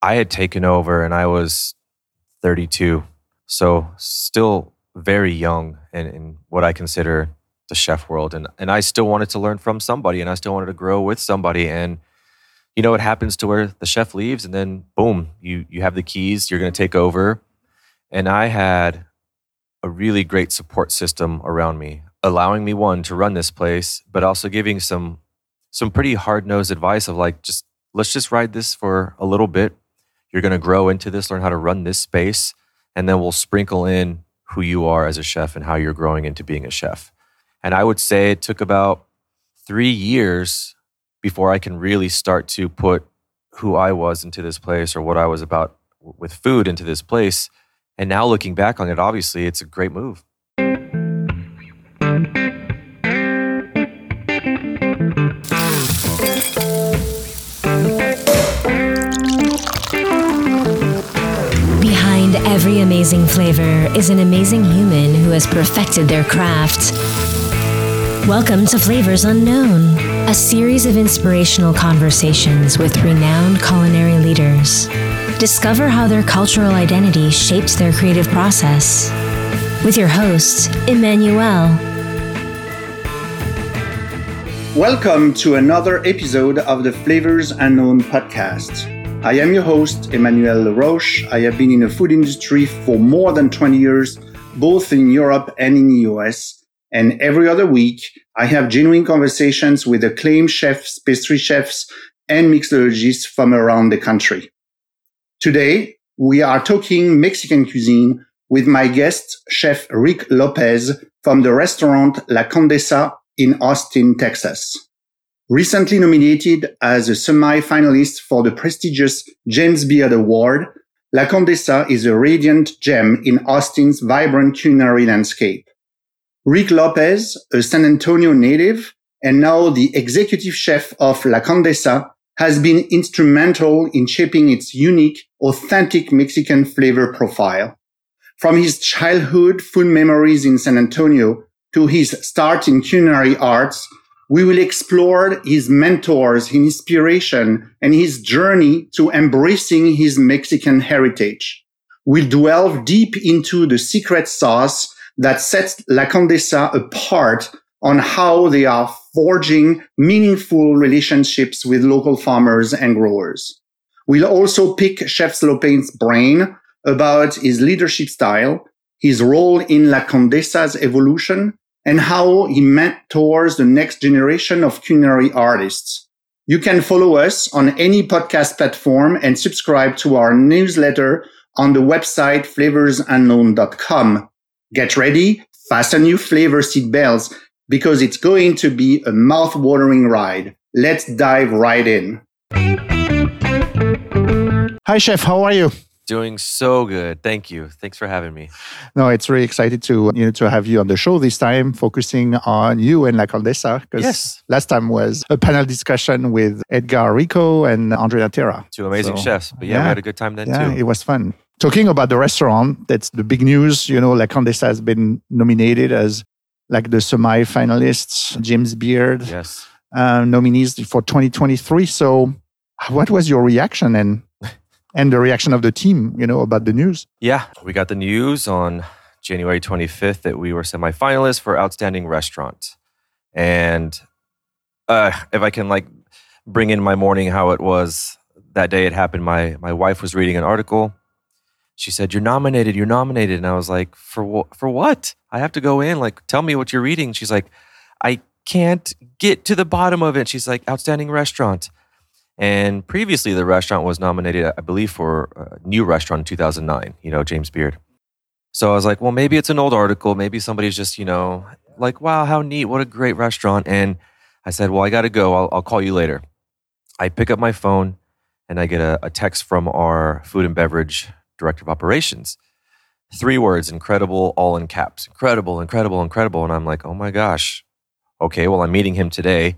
I had taken over and I was 32. So still very young in, in what I consider the chef world. And, and I still wanted to learn from somebody and I still wanted to grow with somebody. And, you know, it happens to where the chef leaves and then boom, you, you have the keys, you're going to take over. And I had a really great support system around me, allowing me one to run this place, but also giving some some pretty hard-nosed advice of like just let's just ride this for a little bit. You're going to grow into this, learn how to run this space, and then we'll sprinkle in who you are as a chef and how you're growing into being a chef. And I would say it took about 3 years before I can really start to put who I was into this place or what I was about with food into this place and now looking back on it, obviously, it's a great move. Every amazing flavor is an amazing human who has perfected their craft. Welcome to Flavors Unknown, a series of inspirational conversations with renowned culinary leaders. Discover how their cultural identity shapes their creative process. With your host, Emmanuel. Welcome to another episode of the Flavors Unknown podcast. I am your host, Emmanuel Laroche. I have been in the food industry for more than 20 years, both in Europe and in the US. And every other week, I have genuine conversations with acclaimed chefs, pastry chefs, and mixologists from around the country. Today, we are talking Mexican cuisine with my guest, Chef Rick Lopez from the restaurant La Condesa in Austin, Texas. Recently nominated as a semi-finalist for the prestigious James Beard Award, La Condesa is a radiant gem in Austin's vibrant culinary landscape. Rick Lopez, a San Antonio native and now the executive chef of La Condesa, has been instrumental in shaping its unique, authentic Mexican flavor profile. From his childhood food memories in San Antonio to his start in culinary arts, we will explore his mentors, his inspiration, and his journey to embracing his Mexican heritage. We'll delve deep into the secret sauce that sets La Condesa apart on how they are forging meaningful relationships with local farmers and growers. We'll also pick Chef Lopez's brain about his leadership style, his role in La Condesa's evolution, and how he mentors the next generation of culinary artists. You can follow us on any podcast platform and subscribe to our newsletter on the website flavorsunknown.com. Get ready, fasten your flavor seat belts, because it's going to be a mouth-watering ride. Let's dive right in. Hi, Chef. How are you? Doing so good. Thank you. Thanks for having me. No, it's really excited to you know to have you on the show this time, focusing on you and La Condesa. Because yes. last time was a panel discussion with Edgar Rico and Andre Natera. Two amazing so, chefs. But yeah, yeah, we had a good time then yeah, too. It was fun. Talking about the restaurant, that's the big news. You know, La Condesa has been nominated as like the semi finalists, James Beard, yes, uh, nominees for 2023. So, what was your reaction and and the reaction of the team, you know, about the news? Yeah, we got the news on January 25th that we were semi-finalists for outstanding restaurant, and uh, if I can like bring in my morning how it was that day it happened, my my wife was reading an article she said, "You're nominated. You're nominated." And I was like, "For what? For what? I have to go in. Like, tell me what you're reading." She's like, "I can't get to the bottom of it." She's like, "Outstanding restaurant." And previously, the restaurant was nominated, I believe, for a new restaurant in 2009. You know, James Beard. So I was like, "Well, maybe it's an old article. Maybe somebody's just, you know, like, wow, how neat! What a great restaurant." And I said, "Well, I got to go. I'll, I'll call you later." I pick up my phone and I get a, a text from our food and beverage director of operations. Three words, incredible, all in caps. Incredible, incredible, incredible. And I'm like, oh my gosh. Okay, well, I'm meeting him today.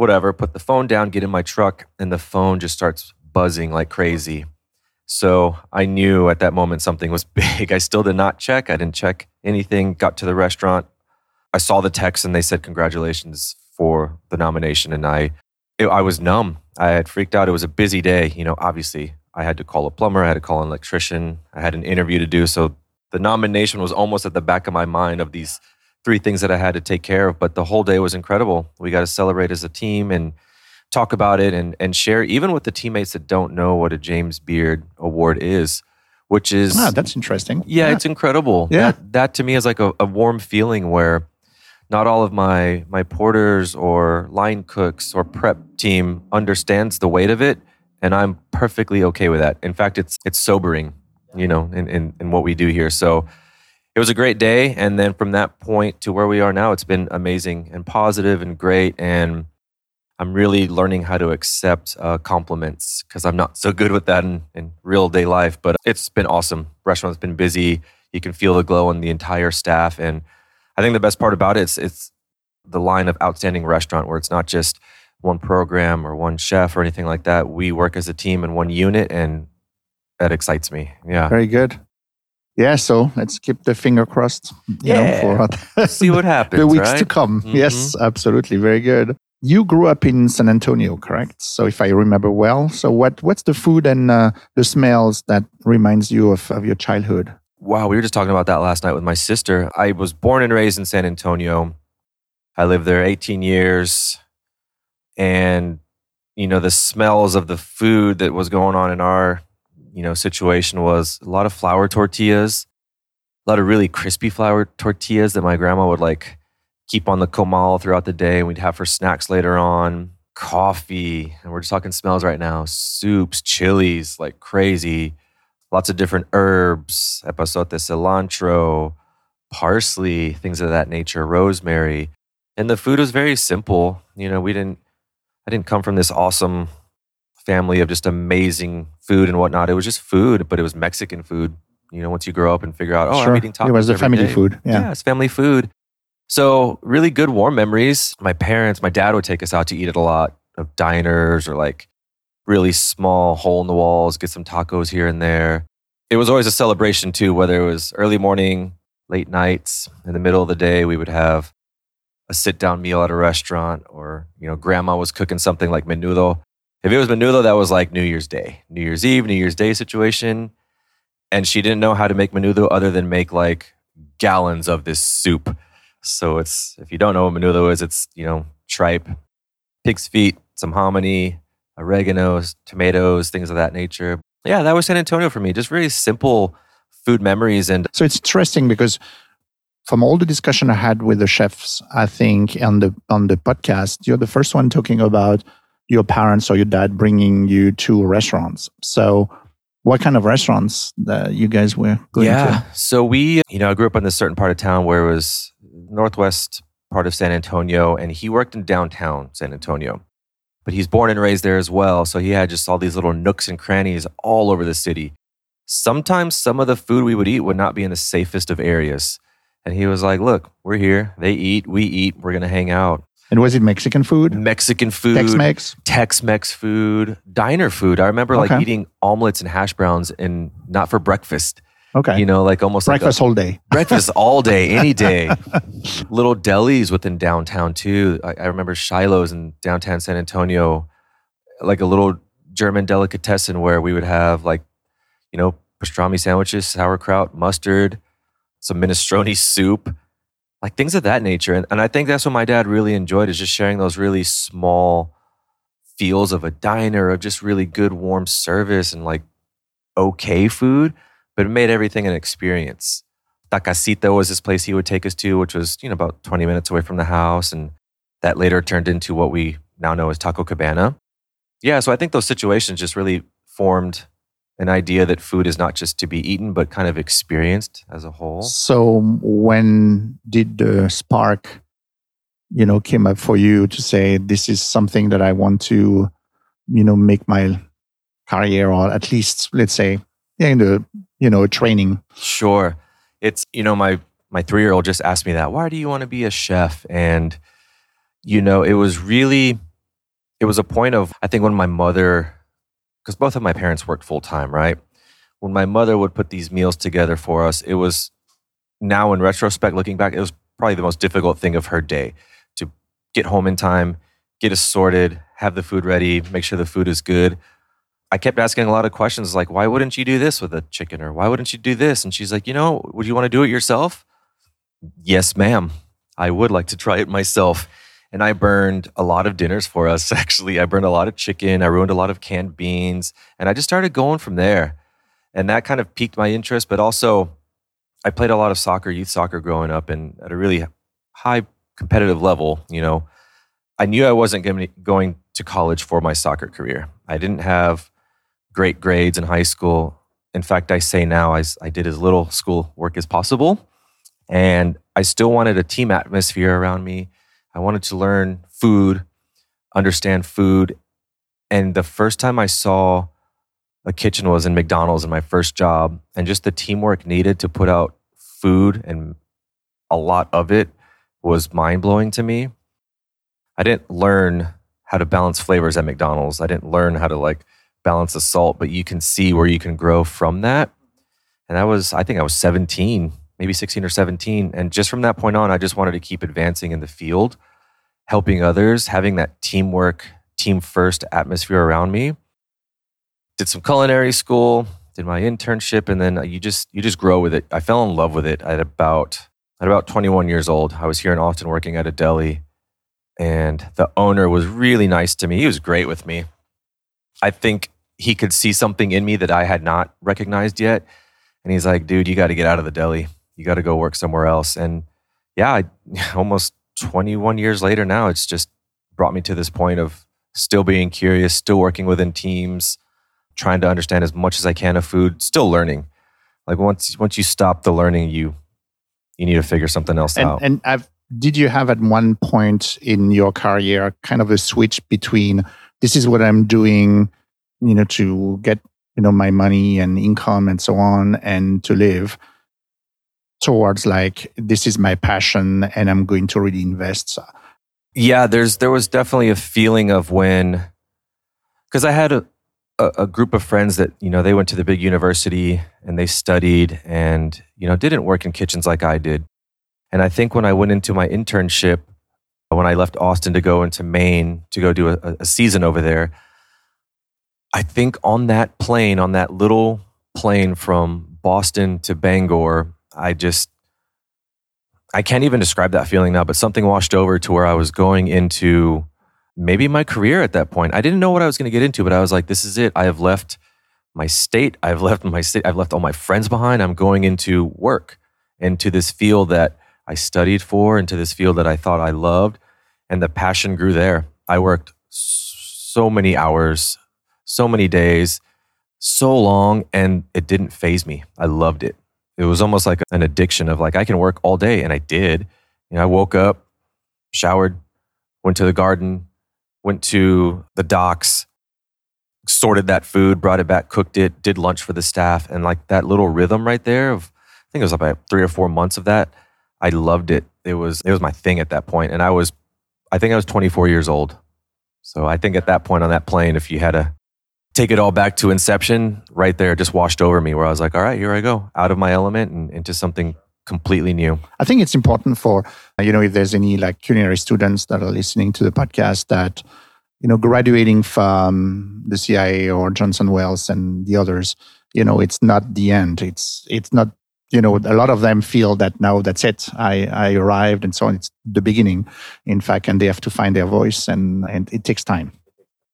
Whatever. Put the phone down, get in my truck, and the phone just starts buzzing like crazy. So I knew at that moment something was big. I still did not check. I didn't check anything. Got to the restaurant. I saw the text and they said, congratulations for the nomination. And I, it, I was numb. I had freaked out. It was a busy day, you know, obviously I had to call a plumber, I had to call an electrician, I had an interview to do. So the nomination was almost at the back of my mind of these three things that I had to take care of. But the whole day was incredible. We got to celebrate as a team and talk about it and, and share, even with the teammates that don't know what a James Beard Award is, which is. Ah, that's interesting. Yeah, yeah. it's incredible. Yeah. That, that, to me is like a, a warm feeling where not all of my my porters or line cooks or prep team understands the weight of it and i'm perfectly okay with that in fact it's it's sobering you know in, in, in what we do here so it was a great day and then from that point to where we are now it's been amazing and positive and great and i'm really learning how to accept uh, compliments because i'm not so good with that in, in real day life but it's been awesome restaurant's been busy you can feel the glow on the entire staff and I think the best part about it is it's the line of outstanding restaurant where it's not just one program or one chef or anything like that. We work as a team in one unit, and that excites me. Yeah, very good. Yeah, so let's keep the finger crossed. yeah, know, for see what happens. the weeks right? to come. Mm-hmm. Yes, absolutely, very good. You grew up in San Antonio, correct? So if I remember well, so what what's the food and uh, the smells that reminds you of, of your childhood? Wow, we were just talking about that last night with my sister. I was born and raised in San Antonio. I lived there 18 years. And, you know, the smells of the food that was going on in our, you know, situation was a lot of flour tortillas, a lot of really crispy flour tortillas that my grandma would like keep on the comal throughout the day and we'd have for snacks later on. Coffee, and we're just talking smells right now, soups, chilies, like crazy lots of different herbs, epazote, cilantro, parsley, things of that nature, rosemary. And the food was very simple. You know, we didn't, I didn't come from this awesome family of just amazing food and whatnot. It was just food, but it was Mexican food. You know, once you grow up and figure out, oh, sure. I'm eating tacos. It was a family day. food. Yeah. yeah, it's family food. So really good warm memories. My parents, my dad would take us out to eat at a lot of diners or like really small hole in the walls, get some tacos here and there. It was always a celebration too, whether it was early morning, late nights, in the middle of the day, we would have a sit down meal at a restaurant or, you know, grandma was cooking something like menudo. If it was menudo, that was like New Year's Day, New Year's Eve, New Year's Day situation. And she didn't know how to make menudo other than make like gallons of this soup. So it's, if you don't know what menudo is, it's, you know, tripe, pig's feet, some hominy, oregano, tomatoes, things of that nature. Yeah, that was San Antonio for me. Just really simple food memories. And so it's interesting because from all the discussion I had with the chefs, I think on the on the podcast, you're the first one talking about your parents or your dad bringing you to restaurants. So what kind of restaurants that you guys were going yeah. to? So we, you know, I grew up in this certain part of town where it was northwest part of San Antonio, and he worked in downtown San Antonio but he's born and raised there as well. So he had just all these little nooks and crannies all over the city. Sometimes some of the food we would eat would not be in the safest of areas. And he was like, Look, we're here. They eat, we eat, we're going to hang out. And was it Mexican food? Mexican food. Tex Mex? Tex Mex food. Diner food. I remember okay. like eating omelets and hash browns and not for breakfast. Okay. You know, like almost breakfast like all day. Breakfast all day, any day. Little delis within downtown too. I, I, remember Schilo's in downtown San Antonio, like a little German delicatessen where we would have like, you know, pastrami sandwiches, sauerkraut, mustard, some minestrone soup, like things of that nature. And, and I think that's what my dad really enjoyed is just sharing those really small feels of a diner, of just really good warm service and like okay food but it made everything an experience. Tacasita was this place he would take us to, which was, you know, about 20 minutes away from the house. And that later turned into what we now know as Taco Cabana. Yeah, so I think those situations just really formed an idea that food is not just to be eaten, but kind of experienced as a whole. So when did the spark, you know, came up for you to say, this is something that I want to, you know, make my career or at least, let's say, in the you know training? Sure. It's you know my my three year old just asked me that why do you want to be a chef? And you know it was really it was a point of i think when my mother because both of my parents worked full time right when my mother would put these meals together for us it was now in retrospect looking back it was probably the most difficult thing of her day to get home in time get us sorted have the food ready make sure the food is good I kept asking a lot of questions like, why wouldn't you do this with a chicken? Or why wouldn't you do this? And she's like, you know, would you want to do it yourself? Yes, ma'am. I would like to try it myself. And I burned a lot of dinners for us, actually. I burned a lot of chicken. I ruined a lot of canned beans. And I just started going from there. And that kind of piqued my interest. But also, I played a lot of soccer, youth soccer growing up, and at a really high competitive level, you know, I knew I wasn't going to college for my soccer career. I didn't have great grades in high school. In fact, I say now I, I did as little school work as possible. And I still wanted a team atmosphere around me. I wanted to learn food, understand food. And the first time I saw a kitchen was in McDonald's in my first job, and just the teamwork needed to put out food and a lot of it was mind blowing to me. I didn't learn how to balance flavors at McDonald's. I didn't learn how to like balance the salt, but you can see where you can grow from that. And I was, I think I was 17, maybe 16 or 17. And just from that point on, I just wanted to keep advancing in the field, helping others, having that teamwork, team first atmosphere around me. Did some culinary school, did my internship, and then you just you just grow with it. I fell in love with it at about at about 21 years old. I was here in Austin working at a deli, and the owner was really nice to me. He was great with me. I think he could see something in me that I had not recognized yet. And he's like, dude, you got to get out of the deli. You got to go work somewhere else. And yeah, I, almost 21 years later now, it's just brought me to this point of still being curious, still working within teams, trying to understand as much as I can of food, still learning. Like once once you stop the learning, you you need to figure something else and, out. And I've, did you have at one point in your career kind of a switch between this is what I'm doing, you know, to get, you know, my money and income and so on and to live towards like, this is my passion and I'm going to really invest. Yeah, there's, there was definitely a feeling of when, because I had a, a, a group of friends that, you know, they went to the big university and they studied and, you know, didn't work in kitchens like I did. And I think when I went into my internship, when I left Austin to go into Maine to go do a, a season over there, I think on that plane, on that little plane from Boston to Bangor, I just, I can't even describe that feeling now, but something washed over to where I was going into maybe my career at that point. I didn't know what I was going to get into, but I was like, this is it. I have left my state. I've left my state. I've left all my friends behind. I'm going into work, into this field that I studied for into this field that I thought I loved. And the passion grew there. I worked so many hours, so many days, so long, and it didn't phase me. I loved it. It was almost like an addiction of like, I can work all day. And I did. You know, I woke up, showered, went to the garden, went to the docks, sorted that food, brought it back, cooked it, did lunch for the staff. And like that little rhythm right there of, I think it was about three or four months of that I loved it. It was it was my thing at that point, and I was, I think I was 24 years old. So I think at that point on that plane, if you had to take it all back to inception, right there, just washed over me, where I was like, all right, here I go, out of my element and into something completely new. I think it's important for you know if there's any like culinary students that are listening to the podcast that you know graduating from the CIA or Johnson Wales and the others, you know, it's not the end. It's it's not you know, a lot of them feel that now that's it. I, I arrived and so on. It's the beginning, in fact, and they have to find their voice and, and it takes time.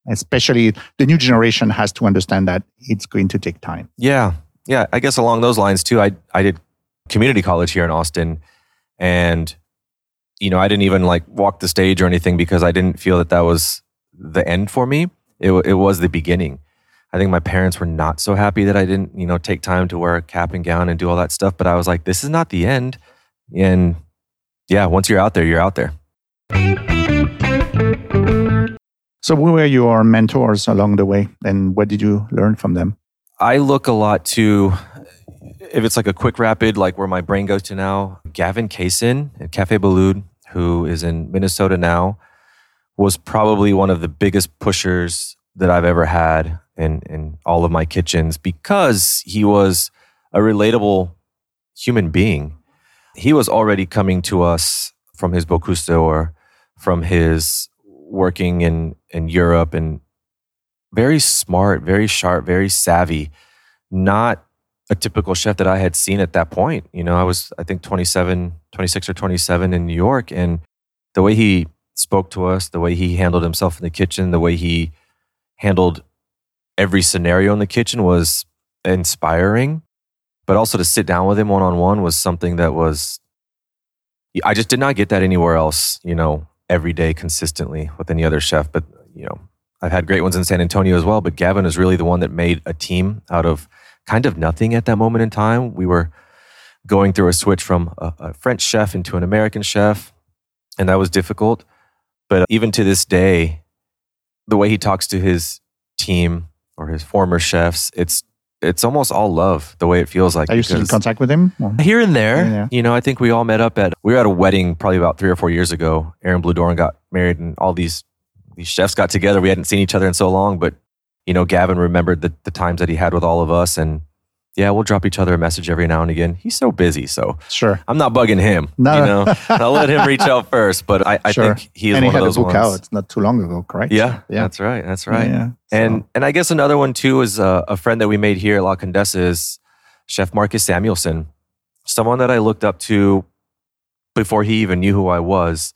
Especially the new generation has to understand that it's going to take time. Yeah. Yeah. I guess along those lines too, I, I did community college here in Austin and, you know, I didn't even like walk the stage or anything because I didn't feel that that was the end for me. It, it was the beginning I think my parents were not so happy that I didn't, you know, take time to wear a cap and gown and do all that stuff. But I was like, this is not the end. And yeah, once you're out there, you're out there. So, who were your mentors along the way, and what did you learn from them? I look a lot to, if it's like a quick rapid, like where my brain goes to now, Gavin Kaysen at Cafe Boulud, who is in Minnesota now, was probably one of the biggest pushers that I've ever had in in all of my kitchens because he was a relatable human being. He was already coming to us from his Bocuse or from his working in in Europe and very smart, very sharp, very savvy. Not a typical chef that I had seen at that point. You know, I was, I think, 27, 26 or 27 in New York. And the way he spoke to us, the way he handled himself in the kitchen, the way he handled every scenario in the kitchen was inspiring. But also to sit down with him one on one was something that was, I just did not get that anywhere else, you know, every day consistently with any other chef. But, you know, I've had great ones in San Antonio as well. But Gavin is really the one that made a team out of kind of nothing at that moment in time. We were going through a switch from a, a French chef into an American chef, and that was difficult. But even to this day, the way he talks to his team or his former chefs, it's it's almost all love the way it feels like. Are you still in contact with him? Here and there, Yeah, yeah. you know. I think we all met up at we were at a wedding probably about three or four years ago. Aaron Bludorn got married, and all these these chefs got together. We hadn't seen each other in so long, but you know, Gavin remembered the the times that he had with all of us, and yeah, we'll drop each other a message every now and again. He's so busy, so Sure. I'm not bugging him. No. you know, I'll let him reach out first. But I, I Sure. think he is and he one had of a those book ones. out not too long ago, correct? Yeah, Yeah. that's right. That's right. Yeah. So- And and I guess another one too is uh, a friend that we made here at La Condesa is Chef Marcus Samuelsson, someone that I looked up to before he even knew who I was.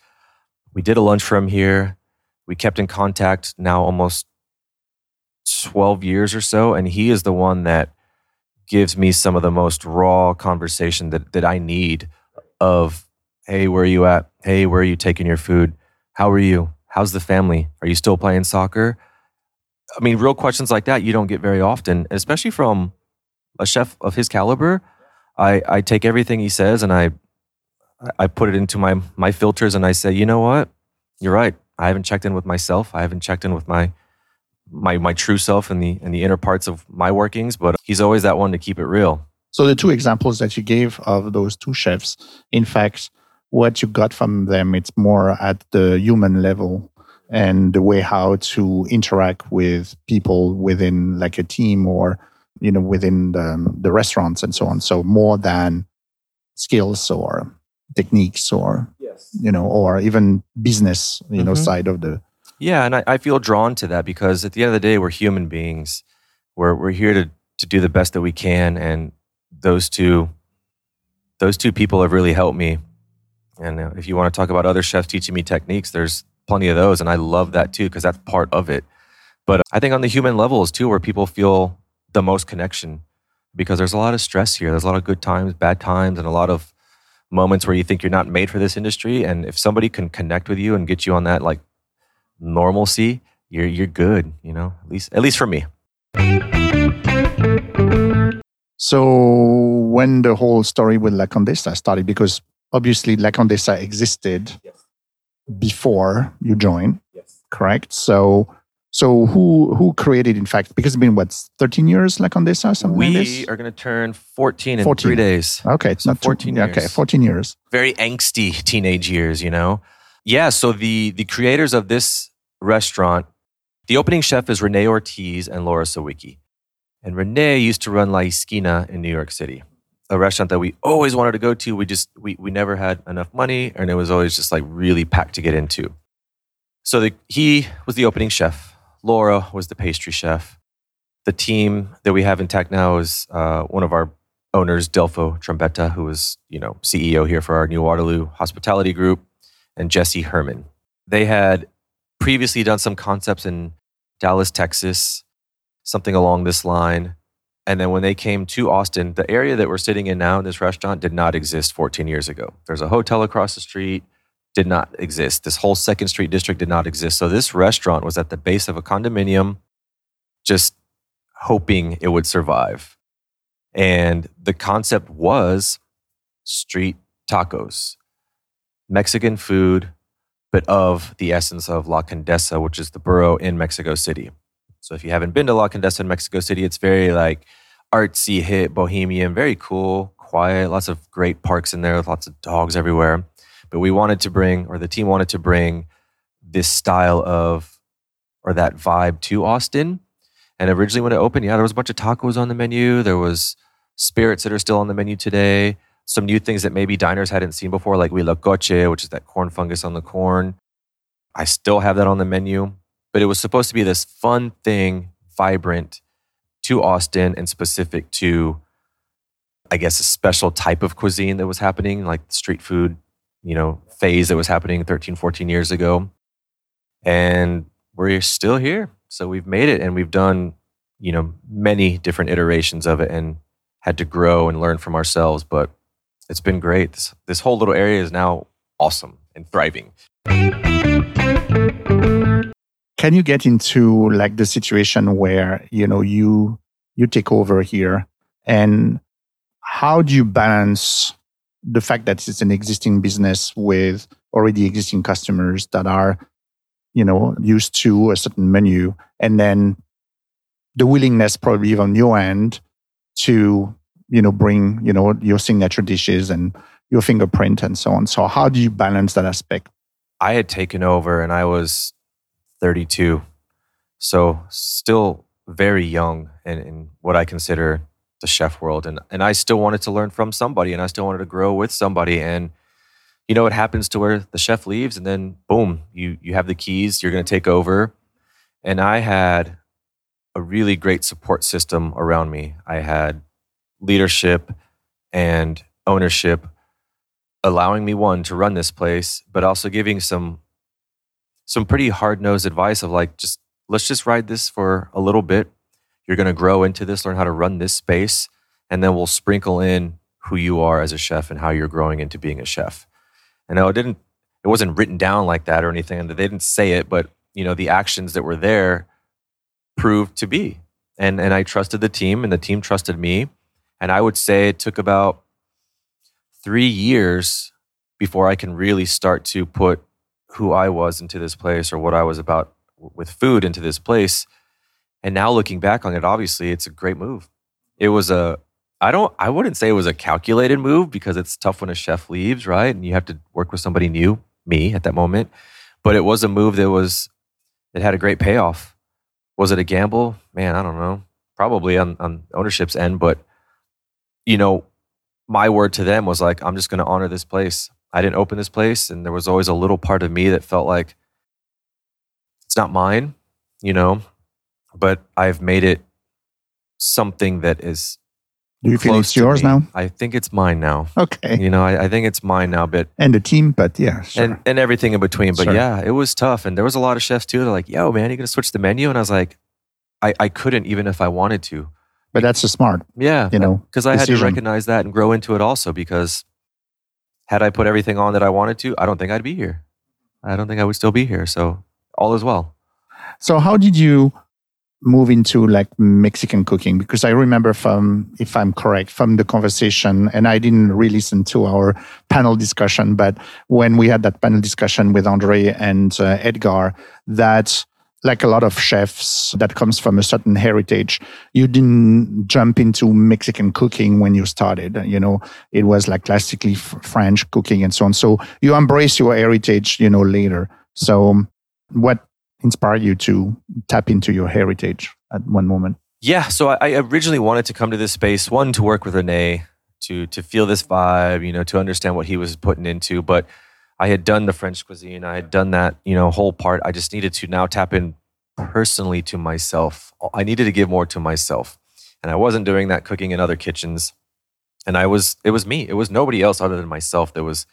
We did a lunch from here. We kept in contact now almost 12 years or so. And he is the one that gives me some of the most raw conversation that, that I need of, hey, where are you at? Hey, where are you taking your food? How are you? How's the family? Are you still playing soccer? I mean, real questions like that you don't get very often, especially from a chef of his caliber. I, I take everything he says and I I put it into my my filters and I say, you know what? You're right. I haven't checked in with myself. I haven't checked in with my my my true self and the and the inner parts of my workings. But he's always that one to keep it real. So the two examples that you gave of those two chefs, in fact, what you got from them, it's more at the human level and the way how to interact with people within like a team or you know within the, the restaurants and so on. So more than skills or techniques or Yes. you know or even business you know Mhm. side of the Yeah, and I, I feel drawn to that because at the end of the day, we're human beings. We're we're here to to do the best that we can, and those two those two people have really helped me. And uh, if you want to talk about other chefs teaching me techniques, there's plenty of those, and I love that too because that's part of it. But I think on the human level is too where people feel the most connection because there's a lot of stress here. There's a lot of good times, bad times, and a lot of moments where you think you're not made for this industry. And if somebody can connect with you and get you on that like normalcy, you're you're good. You know, at least at least for me. So when the whole story with La Condesa started, because obviously La Condesa existed before you joined, Yes. correct? So so who who created in fact because it's been what 13 years La Condesa something like We are going to turn 14 in 14. three days. Okay, it's so not too- 14 yeah, Okay, 14 years. Very angsty teenage years, you know. Yeah. So the the creators of this restaurant, the opening chef is Rene Ortiz and Laura Sawicki, and Renee used to run La Esquina in New York City, a restaurant that we always wanted to go to. We just we we never had enough money, and it was always just like really packed to get into. So the, he was the opening chef. Laura was the pastry chef. The team that we have intact now is uh, one of our owners, Delfo Trombetta, who was you know CEO here for our New Waterloo Hospitality Group, and Jesse Herman. They had previously done some concepts in Dallas, Texas, something along this line. And then when they came to Austin, the area that we're sitting in now, in this restaurant, did not exist 14 years ago. There's a hotel across the street, did not exist. This whole Second Street district did not exist. So this restaurant was at the base of a condominium, just hoping it would survive. And the concept was street tacos, Mexican food, but of the essence of La Condesa, which is the borough in Mexico City. So if you haven't been to La Condesa in Mexico City, it's very like artsy, hip, bohemian, very cool, quiet, lots of great parks in there with lots of dogs everywhere. But we wanted to bring, or the team wanted to bring this style of, or that vibe to Austin. And originally when it opened, yeah, there was a bunch of tacos on the menu. There was spirits that are still on the menu today. Some new things that maybe diners hadn't seen before, like huitlacoche, which is that corn fungus on the corn. I still have that on the menu. but it was supposed to be this fun thing, vibrant to Austin and specific to, I guess, a special type of cuisine that was happening, like the street food, you know, phase that was happening 13, 14 years ago. And we're still here. So we've made it and we've done, you know, many different iterations of it and had to grow and learn from ourselves. But it's been great. This, this whole little area is now awesome and thriving. Can you get into like the situation where, you know, you you take over here and how do you balance the fact that it's an existing business with already existing customers that are you know used to a certain menu and then the willingness probably on your end to you know bring you know your signature dishes and your fingerprint and so on. So how do you balance that aspect? I had taken over and i was 32 so still very young in, in what i consider the chef world. And, and i still wanted to learn from somebody and i still wanted to grow with somebody. And you know it happens to where the chef leaves and then boom you you have the keys you're going to take over. And i had a really great support system around me. I had leadership and ownership allowing me one to run this place but also giving some some pretty hard-nosed advice of like just let's just ride this for a little bit. You're going to grow into this learn how to run this space and then we'll sprinkle in who you are as a chef and how you're growing into being a chef. And it didn't it wasn't written down like that or anything. And they didn't say it but you know the actions that were there proved to be. And and i trusted the team and the team trusted me and I would say it took about three years before I can really start to put who I was into this place or what I was about with food into this place. And now looking back on it, obviously it's a great move. It was a I don't I wouldn't say it was a calculated move because it's tough when a chef leaves, right? And you have to work with somebody new, me at that moment. But it was a move that was it had a great payoff. Was it a gamble? Man, I don't know. Probably on, on ownership's end, but you know, my word to them was like, I'm just going to honor this place. I didn't open this place. And there was always a little part of me that felt like it's not mine, you know, but I've made it something that is. Do you feel it's yours now? I think it's mine now. Okay. You know, I, I, think it's mine now, but. And the team, but yeah. Sure. And, and everything in between. But sure. yeah, it was tough. And there was a lot of chefs too. They're like, yo, man, you're going to switch the menu? And I was like, I, I couldn't even if I wanted to but that's a smart yeah you know because i had to recognize that and grow into it also because had i put everything on that i wanted to i don't think i'd be here. I don't think i would still be here so all is well. So how did you move into like mexican cooking? Because i remember from if i'm correct from the conversation and i didn't re-listen to our panel discussion but when we had that panel discussion with andre and uh, edgar that like a lot of chefs that comes from a certain heritage you didn't jump into mexican cooking when you started. You know it was like classically french cooking and so on. So you embrace your heritage you know later. So um, what inspired you to tap into your heritage at one moment? Yeah so i originally wanted to come to this space one to work with rene to to feel this vibe you know to understand what he was putting into but I had done the French cuisine. I had done that, you know, whole part. I just needed to now tap in personally to myself. I needed to give more to myself. And I wasn't doing that cooking in other kitchens. And I was, it was me. It was nobody else other than myself that was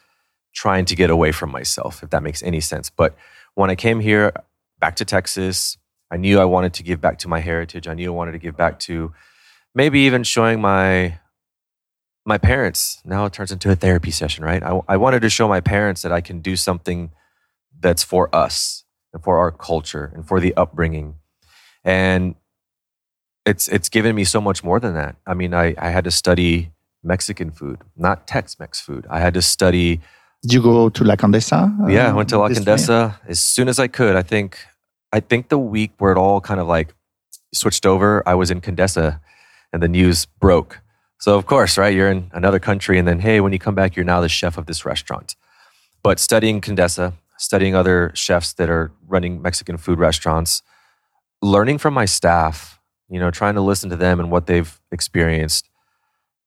trying to get away from myself, if that makes any sense. But when I came here back to Texas, I knew I wanted to give back to my heritage. I knew I wanted to give back to maybe even showing my my parents now it turns into a therapy session right? I, I wanted to show my parents that i can do something that's for us and for our culture and for the upbringing. And it's it's given me so much more than that. I mean i, I had to study mexican food not tex-mex food. I had to study did you go to la condesa? Uh, yeah i went to la condesa as soon as i could. I think i think the week where it all kind of like switched over i was in condesa and the news broke so of course, right, you're in another country, and then hey, when you come back, you're now the chef of this restaurant. But studying Condesa, studying other chefs that are running Mexican food restaurants, learning from my staff, you know, trying to listen to them and what they've experienced,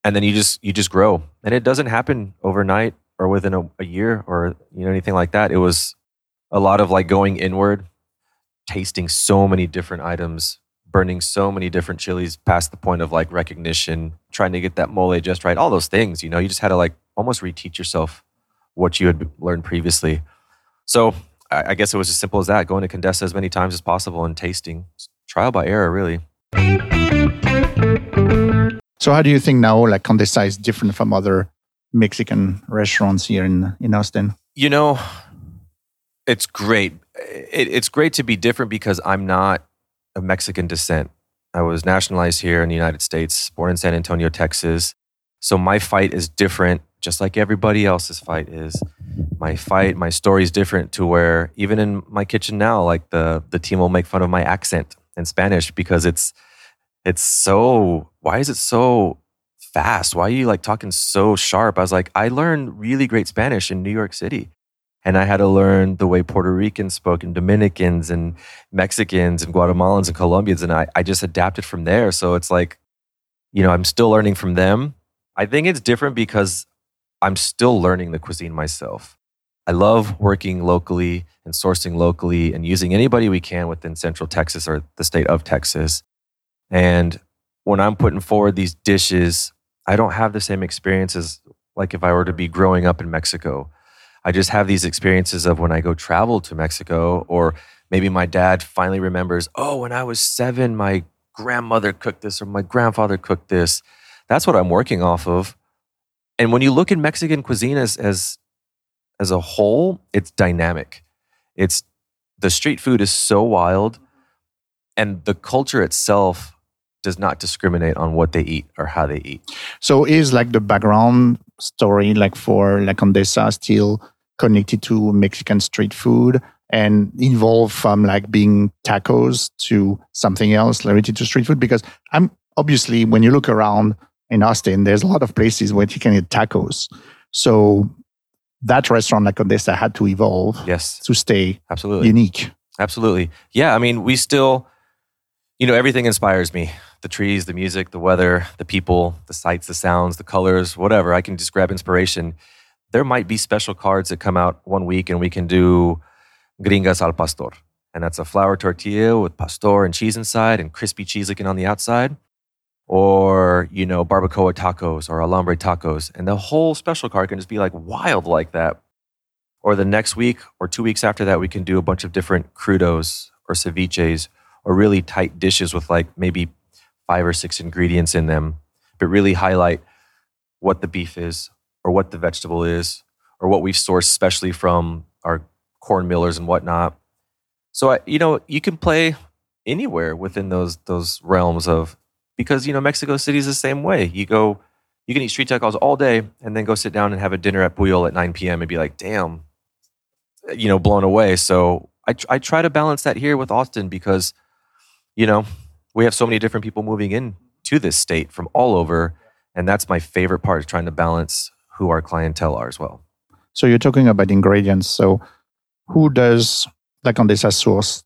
and then you just you just grow, and it doesn't happen overnight or within a, a year or you know anything like that. It was a lot of like going inward, tasting so many different items, burning so many different chilies past the point of like recognition, trying to get that mole just right, all those things, you know, you just had to like almost reteach yourself what you had learned previously. So I, I guess it was as simple as that going to Condesa as many times as possible and tasting. Trial by error, really. So, how do you think now, like Condesa is different from other Mexican restaurants here in, in Austin? You know, it's great. It, it's great to be different because I'm not of Mexican descent. I was nationalized here in the United States, born in San Antonio, Texas. So my fight is different, just like everybody else's fight is. My fight, my story is different to where even in my kitchen now, like the the team will make fun of my accent in Spanish because it's it's so why is it so fast? Why are you like talking so sharp? I was like, I learned really great Spanish in New York City. And I had to learn the way Puerto Ricans spoke and Dominicans and Mexicans and Guatemalans and Colombians. And I, I just adapted from there. So it's like, you know, I'm still learning from them. I think it's different because I'm still learning the cuisine myself. I love working locally and sourcing locally and using anybody we can within Central Texas or the state of Texas. And when I'm putting forward these dishes, I don't have the same experiences like if I were to be growing up in Mexico. I just have these experiences of when I go travel to Mexico, or maybe my dad finally remembers, oh, when I was seven, my grandmother cooked this or my grandfather cooked this. That's what I'm working off of. And when you look at Mexican cuisine as as as a whole, it's dynamic. It's the street food is so wild and the culture itself does not discriminate on what they eat or how they eat. So is like the background story like for La Condesa still connected to Mexican street food and involved from like being tacos to something else related to street food? Because I'm obviously when you look around in Austin, there's a lot of places where you can eat tacos. So that restaurant La Condesa had to evolve Yes, to stay absolutely. unique. Absolutely. Yeah. I mean, we still, you know, everything inspires me the trees, the music, the weather, the people, the sights, the sounds, the colors, whatever. I can just grab inspiration. There might be special cards that come out one week and we can do gringas al pastor. And that's a flour tortilla with pastor and cheese inside and crispy cheese looking on the outside. Or, you know, barbacoa tacos or alambre tacos. And the whole special card can just be like wild like that. Or the next week or two weeks after that, we can do a bunch of different crudos or ceviches or really tight dishes with like maybe five or six ingredients in them, but really highlight what the beef is or what the vegetable is or what we've sourced specially from our corn millers and whatnot. So I, you know, you can play anywhere within those those realms of because you know Mexico City is the same way. You go, you can eat street tacos all day and then go sit down and have a dinner at Pujol at 9 p.m. and be like, damn, you know, blown away. So I I try to balance that here with Austin because, you know, we have so many different people moving in to this state from all over, and that's my favorite part is trying to balance who our clientele are as well. So you're talking about ingredients. So who does like La Condesa source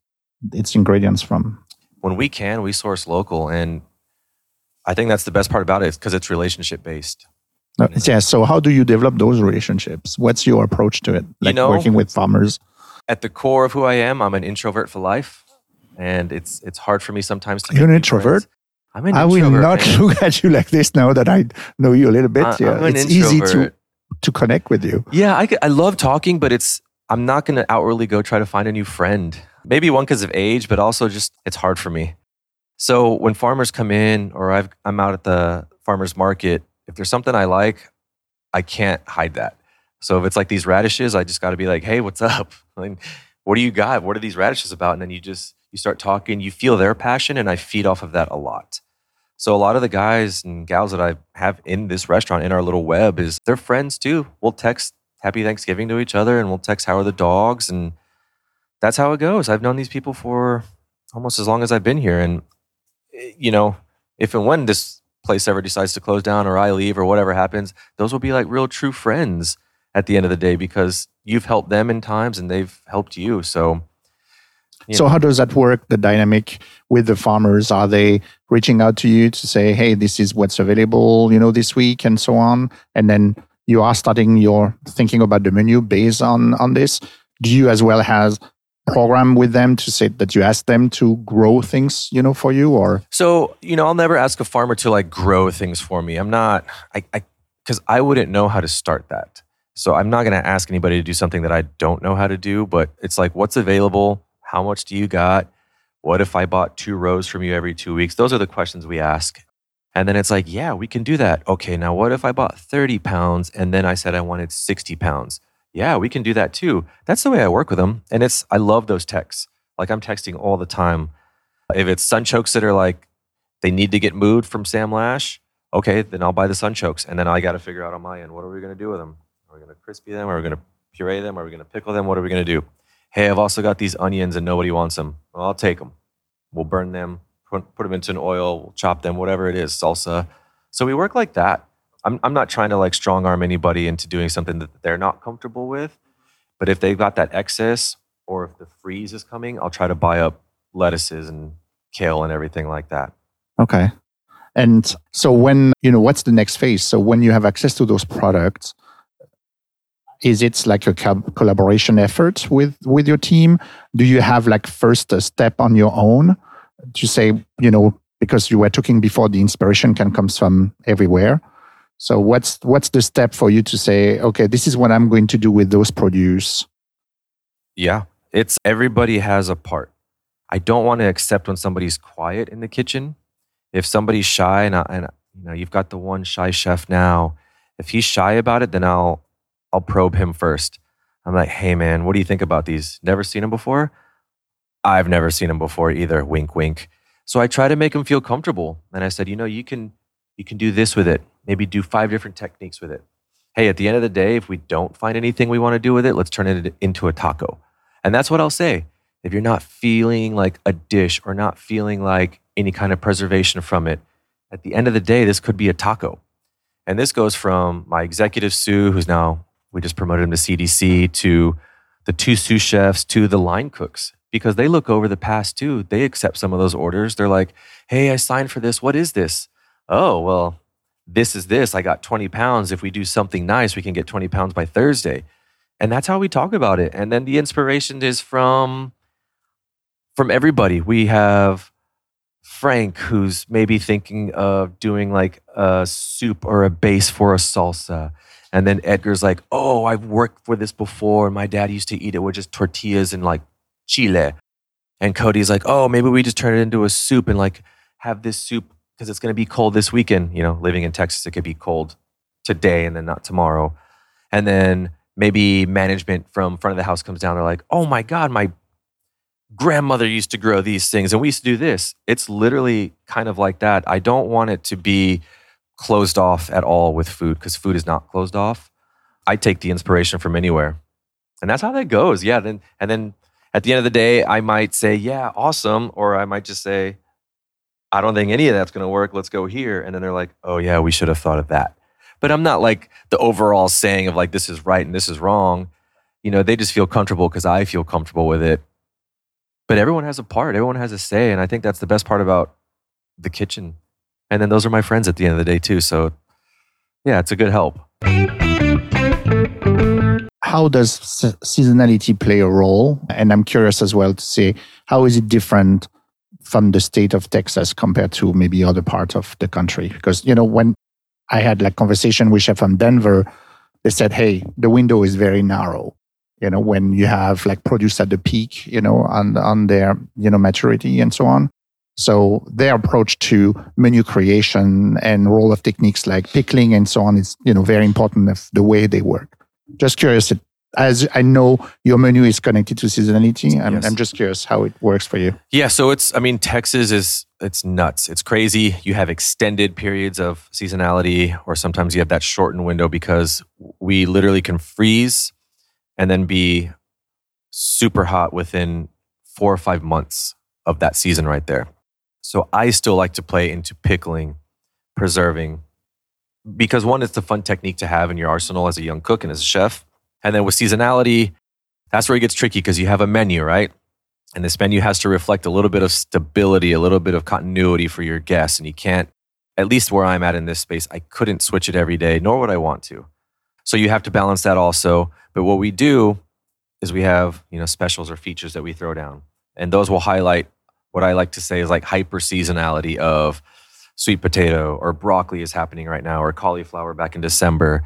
its ingredients from? When we can, we source local, and I think that's the best part about it because it's relationship based. Uh, yeah. So how do you develop those relationships? What's your approach to it? Like know- working with farmers? At the core of who I am, I'm an introvert for life, and it's it's hard for me sometimes to. You're an introvert? friends. I'm an introvert. I will not man. look at you like this now that I know you a little bit. I- yeah. It's easy to, to connect with you. Yeah, I, I love talking, but it's I'm not going to outwardly go try to find a new friend. Maybe one because of age, but also just it's hard for me. So when farmers come in, or I've, I'm out at the farmers market, if there's something I like, I can't hide that. So if it's like these radishes, I just got to be like, "Hey, what's up? Like, what do you got? What are these radishes about?" And then you just you start talking. You feel their passion, and I feed off of that a lot. So a lot of the guys and gals that I have in this restaurant in our little web is they're friends too. We'll text happy Thanksgiving to each other and we'll text how are the dogs and that's how it goes. I've known these people for almost as long as I've been here and eh, you know, if and when this place ever decides to close down or I leave or whatever happens, those will be like real true friends at the end of the day because you've helped them in times and they've helped you. So Yeah. So how does that work? The dynamic with the farmers? Are they reaching out to you to say, "Hey, this is what's available, you know, this week," and so on? And then you are starting your thinking about the menu based on on this. Do you as well has program with them to say that you ask them to grow things, you know, for you or So, you know, I'll never ask a farmer to like grow things for me. I'm not I I cuz I wouldn't know how to start that. So, I'm not going to ask anybody to do something that I don't know how to do, but it's like what's available? How much do you got? What if I bought two rows from you every 2 weeks? Those are the questions we ask. And then it's like, yeah, we can do that. Okay, now what if I bought 30 pounds and then I said I wanted 60 pounds? Yeah, we can do that too. That's the way I work with them. And it's, I love those texts. Like I'm texting all the time. If it's sunchokes that are like, they need to get moved from Sam Lash, okay, then I'll buy the sunchokes. And then I got to figure out on my end, what are we going to do with them? Are we going to crispy them? Are we going to puree them? Are we going to pickle them? What are we going to do? Hey, I've also got these onions and nobody wants them. Well, I'll take them. We'll burn them, put, put them into an oil, we'll chop them, whatever it is, salsa. So we work like that. I'm, I'm not trying to like strong arm anybody into doing something that they're not comfortable with. But if they've got that excess or if the freeze is coming, I'll try to buy up lettuces and kale and everything like that. Okay. And so when, you know, what's the next phase? So when you have access to those products, is it like a co- collaboration effort with with your team? Do you have like first a step on your own to say, you know, because you were talking before, the inspiration can come from everywhere. So what's what's the step for you to say, okay, this is what I'm going to do with those produce? Yeah, it's everybody has a part. I don't want to accept when somebody's quiet in the kitchen. If somebody's shy and, I, and you know you've got the one shy chef now, if he's shy about it, then I'll I'll probe him first. I'm like, hey man, what do you think about these? Never seen them before? I've never seen them before either. Wink, wink. So I try to make him feel comfortable, and I said, you know, you can you can do this with it. Maybe do five different techniques with it. Hey, at the end of the day, if we don't find anything we want to do with it, let's turn it into a taco. And that's what I'll say. If you're not feeling like a dish or not feeling like any kind of preservation from it, at the end of the day, this could be a taco. And this goes from my executive Sue, who's now we just promoted him to CDC, to the two sous chefs, to the line cooks, because they look over the past too. They accept some of those orders. They're like, hey, I signed for this. What is this? Oh, well, this is this. I got 20 pounds. If we do something nice, we can get 20 pounds by Thursday. And that's how we talk about it. And then the inspiration is from from everybody. We have Frank, who's maybe thinking of doing like a soup or a base for a salsa. And then Edgar's like, oh, I've worked for this before. My dad used to eat it with just tortillas and like chile. And Cody's like, oh, maybe we just turn it into a soup and like have this soup because it's going to be cold this weekend. You know, living in Texas, it could be cold today and then not tomorrow. And then maybe management from front of the house comes down. They're like, oh my God, my grandmother used to grow these things and we used to do this. It's literally kind of like that. I don't want it to be closed off at all with food because food is not closed off. I take the inspiration from anywhere. And that's how that goes. Yeah. Then and then at the end of the day, I might say, yeah, awesome. Or I might just say, I don't think any of that's gonna work. Let's go here. And then they're like, oh yeah, we should have thought of that. But I'm not like the overall saying of like this is right and this is wrong. You know, they just feel comfortable because I feel comfortable with it. But everyone has a part, everyone has a say. And I think that's the best part about the kitchen and then those are my friends at the end of the day too. So yeah, it's a good help. How does seasonality play a role? And I'm curious as well to see how is it different from the state of Texas compared to maybe other parts of the country? Because you know when I had like conversation with chef from Denver, they said, "Hey, the window is very narrow." You know, when you have like produce at the peak, you know, on on their you know maturity and so on. So their approach to menu creation and role of techniques like pickling and so on is, you know, very important of the way they work. Just curious, as I know your menu is connected to seasonality, I'm, yes. I'm just curious how it works for you. Yeah, so it's, I mean, Texas is, it's nuts. It's crazy. You have extended periods of seasonality, or sometimes you have that shortened window because we literally can freeze and then be super hot within four or five months of that season right there. So I still like to play into pickling, preserving, because one, it's a fun technique to have in your arsenal as a young cook and as a chef. And then with seasonality, that's where it gets tricky because you have a menu, right? And this menu has to reflect a little bit of stability, a little bit of continuity for your guests. And you can't, at least where I'm at in this space, I couldn't switch it every day, nor would I want to. So you have to balance that also. But what we do is we have you know specials or features that we throw down, and those will highlight what I like to say is like hyper seasonality of sweet potato or broccoli is happening right now or cauliflower back in December.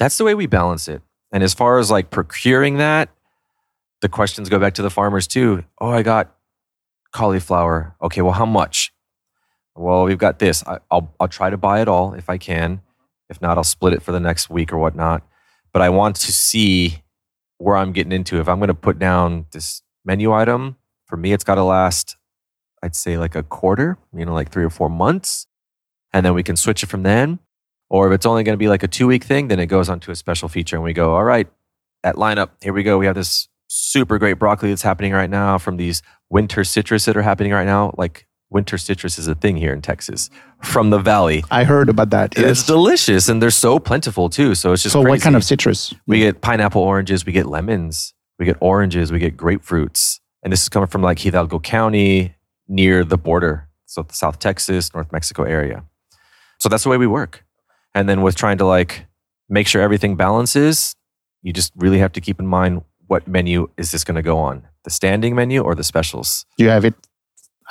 That's the way we balance it. And as far as like procuring that, the questions go back to the farmers too. Oh, I got cauliflower. Okay, well, how much? Well, we've got this. I, will I'll try to buy it all if I can. If not, I'll split it for the next week or whatnot. But I want to see where I'm getting into. If I'm going to put down this menu item, for me, it's got to last, I'd say like a quarter, you know, like three or four months. And then we can switch it from then. Or if it's only going to be like a two week thing, then it goes on to a special feature and we go, all right, at lineup, here we go. We have this super great broccoli that's happening right now from these winter citrus that are happening right now. Like winter citrus is a thing here in Texas from the valley. I heard about that. Yes. It's delicious and they're so plentiful too. So it's just So crazy. what kind of citrus? We get pineapple oranges, we get lemons, we get oranges, we get grapefruits. And this is coming from like Hidalgo County near the border. So the South Texas, North Mexico area. So that's the way we work. And then with trying to like make sure everything balances, you just really have to keep in mind what menu is this going to go on? The standing menu or the specials? Do you have it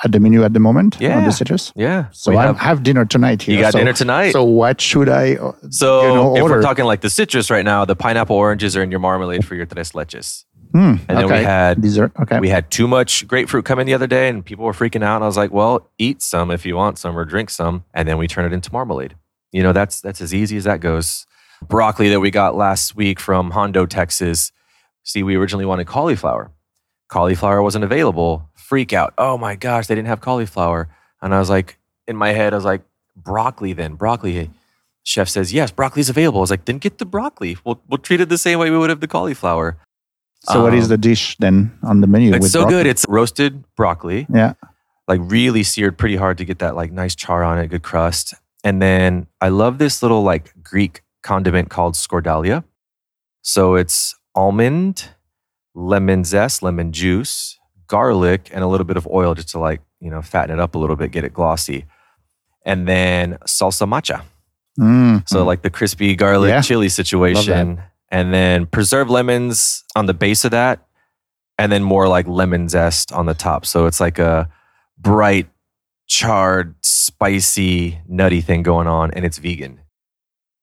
at the menu at the moment? Yeah. On the citrus? Yeah. So I have, have, dinner tonight here. You got so, dinner tonight. So what should I? So you know, if order? we're talking like the citrus right now, the pineapple oranges are in your marmalade for your tres leches. Hmm, and then okay. we had dessert. Okay. We had too much grapefruit come in the other day, and people were freaking out. And I was like, "Well, eat some if you want some, or drink some." And then we turn it into marmalade. You know, that's that's as easy as that goes. Broccoli that we got last week from Hondo, Texas. See, we originally wanted cauliflower. Cauliflower wasn't available. Freak out. Oh my gosh, they didn't have cauliflower. And I was like, in my head, I was like, broccoli then. Broccoli. Chef says, yes, broccoli's available. I was like, then get the broccoli. We'll, we'll treat it the same way we would have the cauliflower. So, um, what is Um, the dish then on the menu? It's so broccoli? good. It's roasted broccoli, Yeah. like really seared pretty hard to get that like nice char on it, good crust. And then I love this little like Greek condiment called scordalia. So it's almond, lemon zest, lemon juice, garlic, and a little bit of oil just to like, you know, fatten it up a little bit, get it glossy. And then salsa macha. Mm. So like the crispy garlic Yeah. chili situation. And then preserved lemons on the base of that. And then more like lemon zest on the top. So it's like a bright, charred, spicy, nutty thing going on. And it's vegan.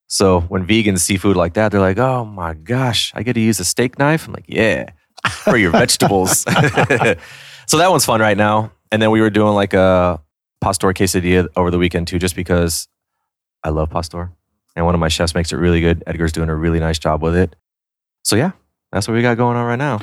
So when vegans see food like that, they're like, oh my gosh, I get to use a steak knife? I'm like, yeah, for your vegetables. so that one's fun right now. And then we were doing like a pastor quesadilla over the weekend too, just because I love pastor. And one of my chefs makes it really good. Edgar's doing a really nice job with it. So yeah, that's what we got going on right now.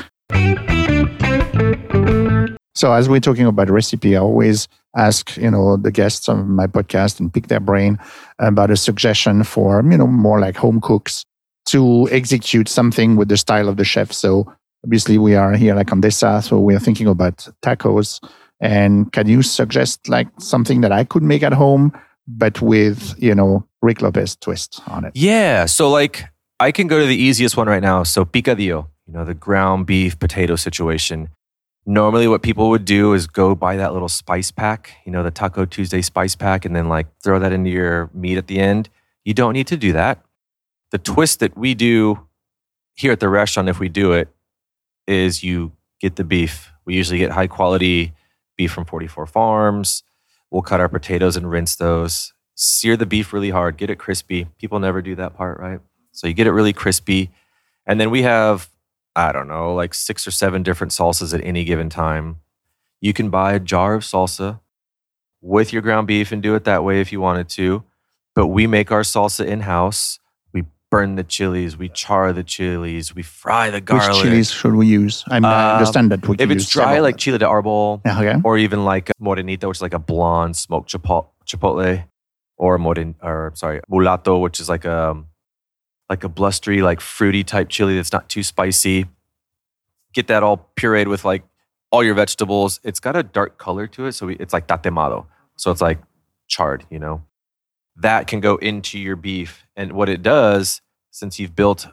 So as we're talking about recipe, I always ask, you know, the guests on my podcast and pick their brain about a suggestion for, you know, more like home cooks to execute something with the style of the chef. So obviously we are here like Condesa, so we are thinking about tacos. And can you suggest like something that I could make at home, but with, you know, Rick Lopez twist on it? Yeah. So like I can go to the easiest one right now. So picadillo, you know, the ground beef potato situation. Normally what people would do is go buy that little spice pack, you know, the Taco Tuesday spice pack, and then like throw that into your meat at the end. You don't need to do that. The twist that we do here at the restaurant, if we do it, is you get the beef. We usually get high quality beef from 44 Farms. We'll cut our potatoes and rinse those. Sear the beef really hard, get it crispy. People never do that part, right? So you get it really crispy. And then we have, I don't know, like six or seven different salsas at any given time. You can buy a jar of salsa with your ground beef and do it that way if you wanted to. But we make our salsa in house. We burn the chilies, we char the chilies, we fry the garlic. Which chilies should we use? I, Um, understand that we can If it's dry, like chile de arbol, Yeah, okay. or even like morenita, which is like a blonde smoked chipotle, chipotle or moren, or sorry, mulato, which is like a like a blustery, like fruity type chili that's not too spicy. Get that all pureed with like all your vegetables. It's got a dark color to it, so we, it's like tatemado. So it's like charred, you know. That can go into your beef, and what it does, since you've built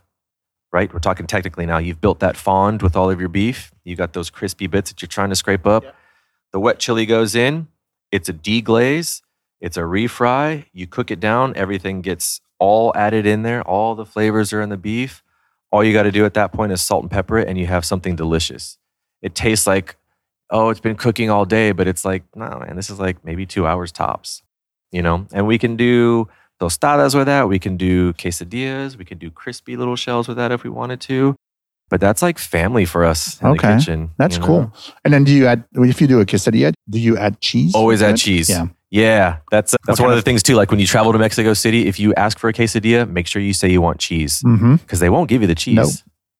right? We're talking technically now. You've built that fond with all of your beef. You got those crispy bits that you're trying to scrape up. The wet chili goes in. It's a deglaze. It's a refry. You cook it down. Everything gets all added in there. All the flavors are in the beef. all you got to do at that point is salt and pepper it, and you have something delicious. It tastes like, oh, it's been cooking all day, but it's like, no, man, this is like maybe two hours tops, you know? And we can do tostadas with that. We can do quesadillas. We can do crispy little shells with that if we wanted to. But that's like family for us in Okay. the kitchen. That's you know? cool. And then do you add if you do a quesadilla, do you add cheese? Always add it? cheese. Yeah. Yeah, that's that's What one of the things too. Like when you travel to Mexico City, if you ask for a quesadilla, make sure you say you want cheese mm-hmm. because they won't give you the cheese. Nope.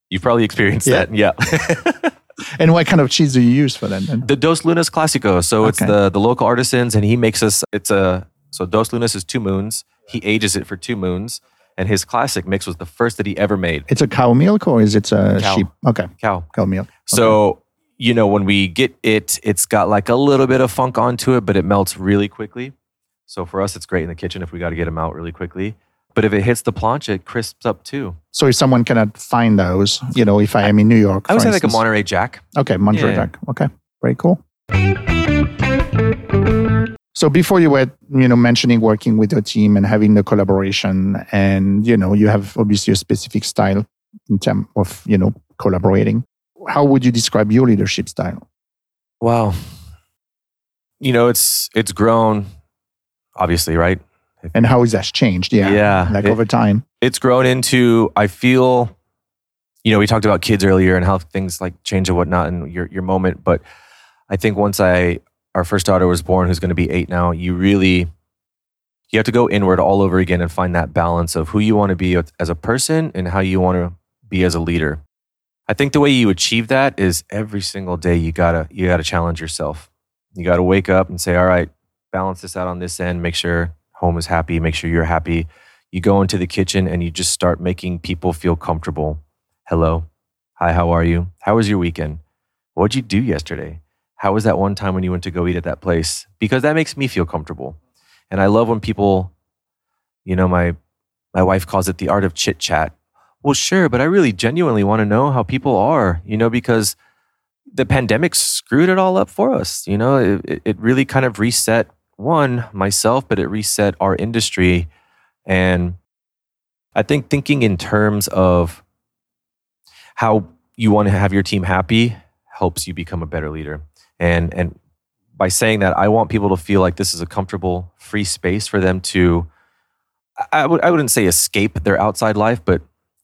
You've probably experienced Yeah. that. Yeah. And what kind of cheese do you use for that? Then? the Dos Lunas Clásico. So it's the the local artisans, and he makes us. It's a so Dos Lunas is two moons. He ages it for two moons, and his classic mix was the first that he ever made. It's a cow milk or is it a Cow. sheep? Okay, Cow. cow milk. So you know when we get it, it's got like a little bit of funk onto it, but it melts really quickly. So for us, it's great in the kitchen if we got to get them out really quickly. But if it hits the plancha, it crisps up too. So if someone cannot find those, you know, if I am in New York, I would say like a Monterey Jack. Okay, Monterey Yeah. Jack. Okay, very cool. So before you were, you know, mentioning working with your team and having the collaboration, and you know, you have obviously a specific style in terms of you know collaborating. How would you describe your leadership style? Wow. You know, it's it's grown, obviously, right? And how has that changed? Yeah, Yeah, like it- over time. it's grown into i feel you know we talked about kids earlier and how things like change and whatnot and your, your moment but i think once i our first daughter was born who's going to be eight now you really you have to go inward all over again and find that balance of who you want to be as a person and how you want to be as a leader i think the way you achieve that is every single day you gotta you gotta challenge yourself you gotta wake up and say all right balance this out on this end make sure home is happy make sure you're happy you go into the kitchen and you just start making people feel comfortable. Hello. Hi, how are you? How was your weekend? What'd you do yesterday? How was that one time when you went to go eat at that place? Because that makes me feel comfortable. And I love when people, you know, my my wife calls it the art of chit chat. Well, sure, but I really genuinely want to know how people are, you know, because the pandemic screwed it all up for us. You know, it, it- really kind of reset one, myself, but it reset our industry and I think thinking in terms of how you want to have your team happy helps you become a better leader. And and by saying that, I want people to feel like this is a comfortable, free space for them to I- would I wouldn't say escape their outside life, but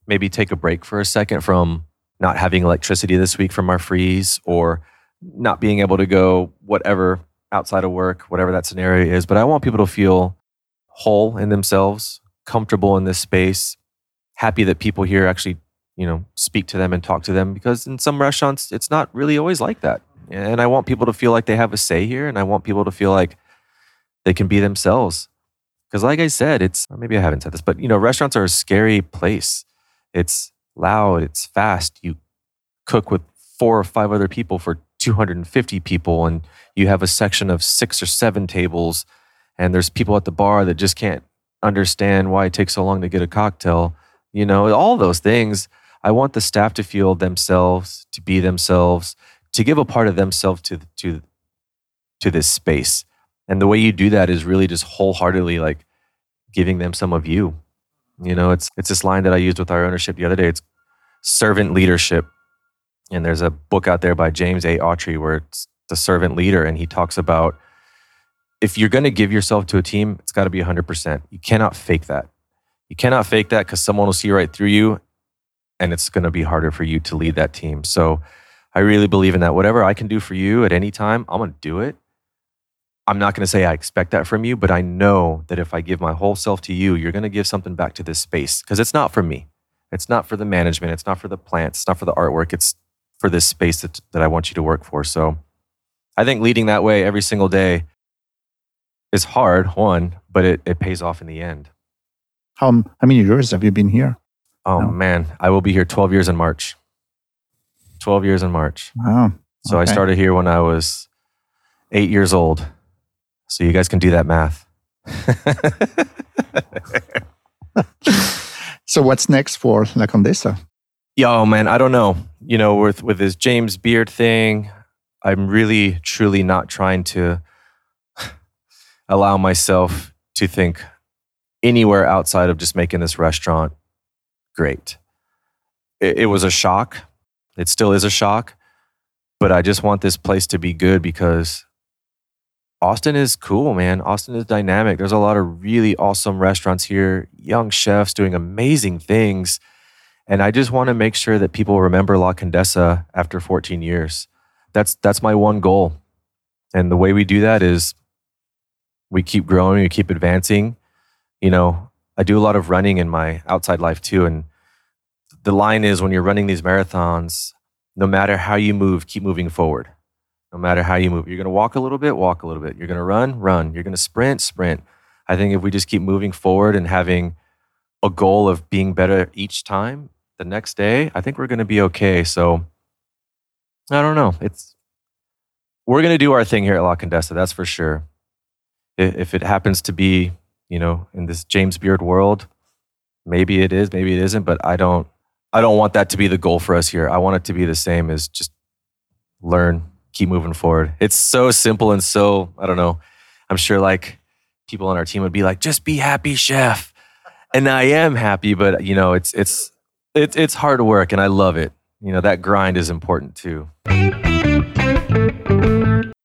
maybe take a break for a second from not having electricity this week from our freeze or not being able to go whatever outside of work, whatever that scenario is. But I want people to feel whole in themselves, comfortable in this space, happy that people here actually, you know, speak to them and talk to them because in some restaurants it's not really always like that. And I want people to feel like they have a say here and I want people to feel like they can be themselves. Cuz like I said, it's maybe I haven't said this, but you know, restaurants are a scary place. It's loud, it's fast. You cook with four or five other people for 250 people and you have a section of 6 or 7 tables and there's people at the bar that just can't understand why it takes so long to get a cocktail. You know, all those things. I want the staff to feel themselves, to be themselves, to give a part of themselves to to to this space. And the way you do that is really just wholeheartedly like giving them some of you. You know, it's it's this line that I used with our ownership the other day. It's servant leadership. And there's a book out there by James A. Autry where it's the servant leader, and he talks about if you're going to give yourself to a team, it's got to be 100%. You cannot fake that. You cannot fake that because someone will see right through you and it's going to be harder for you to lead that team. So I really believe in that. Whatever I can do for you at any time, I'm going to do it. I'm not going to say I expect that from you, but I know that if I give my whole self to you, you're going to give something back to this space because it's not for me. It's not for the management. It's not for the plants. It's not for the artwork. It's for this space that, that I want you to work for. So I think leading that way every single day is hard, one, but it, it pays off in the end. How, how many years have you been here? Oh No. man, I will be here 12 years in March. 12 years in March. Wow. So I started here when I was eight years old. So you guys can do that math. So what's next for La Condesa? Yo, man, I don't know. You know, with with this James Beard thing, I'm really truly not trying to allow myself to think anywhere outside of just making this restaurant great. it, it was a shock. It still is a shock. But I just want this place to be good because Austin is cool, man. Austin is dynamic. There's a lot of really awesome restaurants here, young chefs doing amazing things. And I just want to make sure that people remember La Condesa after 14 years. That's that's my one goal. And the way we do that is we keep growing, we keep advancing. You know, I do a lot of running in my outside life too. And the line is when you're running these marathons, no matter how you move, keep moving forward. No matter how you move, you're going to walk a little bit, walk a little bit. You're going to run, run. You're going to sprint, sprint. I think if we just keep moving forward and having a goal of being better each time, the next day, I think we're going to be okay. So I don't know. It's we're going to do our thing here at La Condesa, that's for sure. If it happens to be, you know, in this James Beard world, maybe it is, maybe it isn't, but I don't I don't want that to be the goal for us here. I want it to be the same as just learn, keep moving forward. It's so simple and so, I don't know. I'm sure like people on our team would be like, just be happy, chef. And I am happy, but you know, it's it's it, it's hard work and I love it. You know, that grind is important too.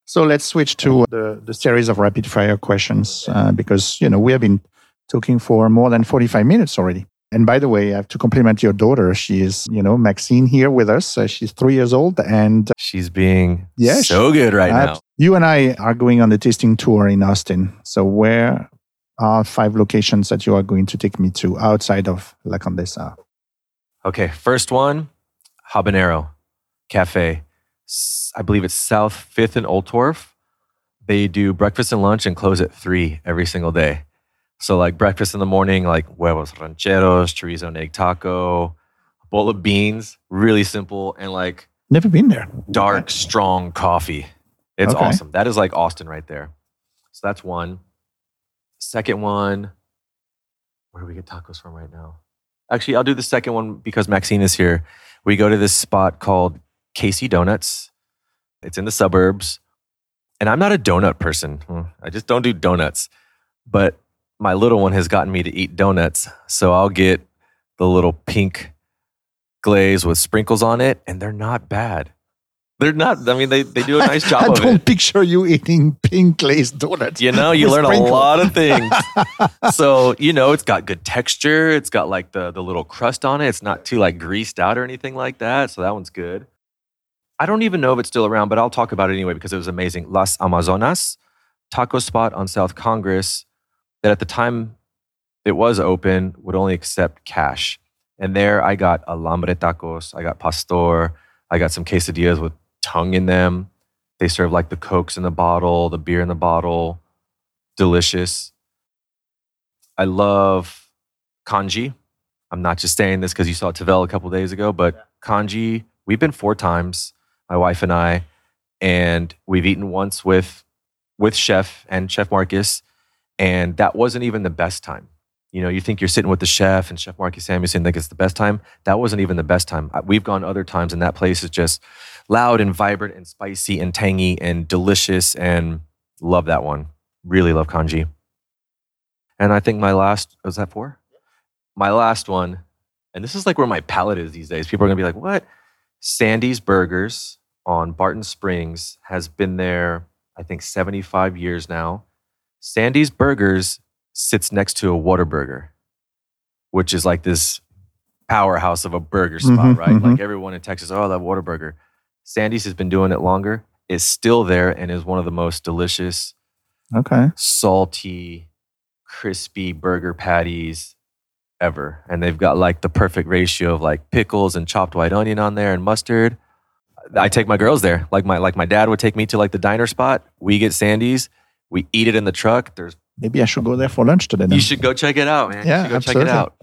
So let's switch to the, the series of rapid fire questions uh, because, you know, we have been talking for more than 45 minutes already. And by the way, I have to compliment your daughter. She is, you know, Maxine here with us. Uh, she's three years old and she's being yeah, so good right now. You and I are going on the tasting tour in Austin. So where are five locations that you are going to take me to outside of La Condesa? Okay, first one, Habanero Cafe. I believe it's South Fifth and Oltorf. They do breakfast and lunch and close at three every single day. So like breakfast in the morning, like huevos rancheros, chorizo and egg taco, bowl of beans, really simple, and like never been there. Dark, okay. strong coffee. It's okay. awesome. That is like Austin right there. So that's one. Second one, where do we get tacos from right now? Actually, I'll do the second one because Maxine is here. We go to this spot called Casey Donuts. It's in the suburbs. And I'm not a donut person. Hmm, I just don't do donuts. But my little one has gotten me to eat donuts. So I'll get the little pink glaze with sprinkles on it, and they're not bad. They're not. I mean, they, they do a nice job I, I don't picture you eating pink glazed donuts. You know, you learn sprinkle. a lot of things. so you know, it's got good texture. It's got like the the little crust on it. It's not too like greased out or anything like that. So that one's good. I don't even know if it's still around, but I'll talk about it anyway because it was amazing. Las Amazonas taco spot on South Congress that at the time it was open would only accept cash. And there I got alambre tacos, I got pastor, I got some quesadillas with tongue in them. They serve like the cokes in the bottle, the beer in the bottle. Delicious. I love Canje. I'm not just saying this because you saw Tavel a couple days ago, but Canje, we've been four times, my wife and I, and we've eaten once with with chef and chef Marcus, and that wasn't even the best time. You know, you think you're sitting with the chef and Chef Marcus Samuelsson think it's the best time. That wasn't even the best time. We've gone other times, and that place is just loud and vibrant and spicy and tangy and delicious. And love that one. Really love Canje. And I think my last oh, was that four. My last one, and this is like where my palate is these days. People are gonna be like, "What?" Sandy's Burgers on Barton Springs has been there, I think, 75 years now. Sandy's Burgers sits next to a Whataburger, which is like this powerhouse of a burger spot, mm-hmm, right? Mm-hmm. Like everyone in Texas, oh, I love Whataburger. Sandy's has been doing it longer, is still there, and is one of the most delicious, okay, salty, crispy burger patties ever. And they've got like the perfect ratio of like pickles and chopped white onion on there and mustard. I take my girls there. Like my like my dad would take me to like the diner spot. We get Sandy's. We eat it in the truck. There's Maybe I should go there for lunch today. Then. You should go check it out, man. Yeah, You should go absolutely. check it out.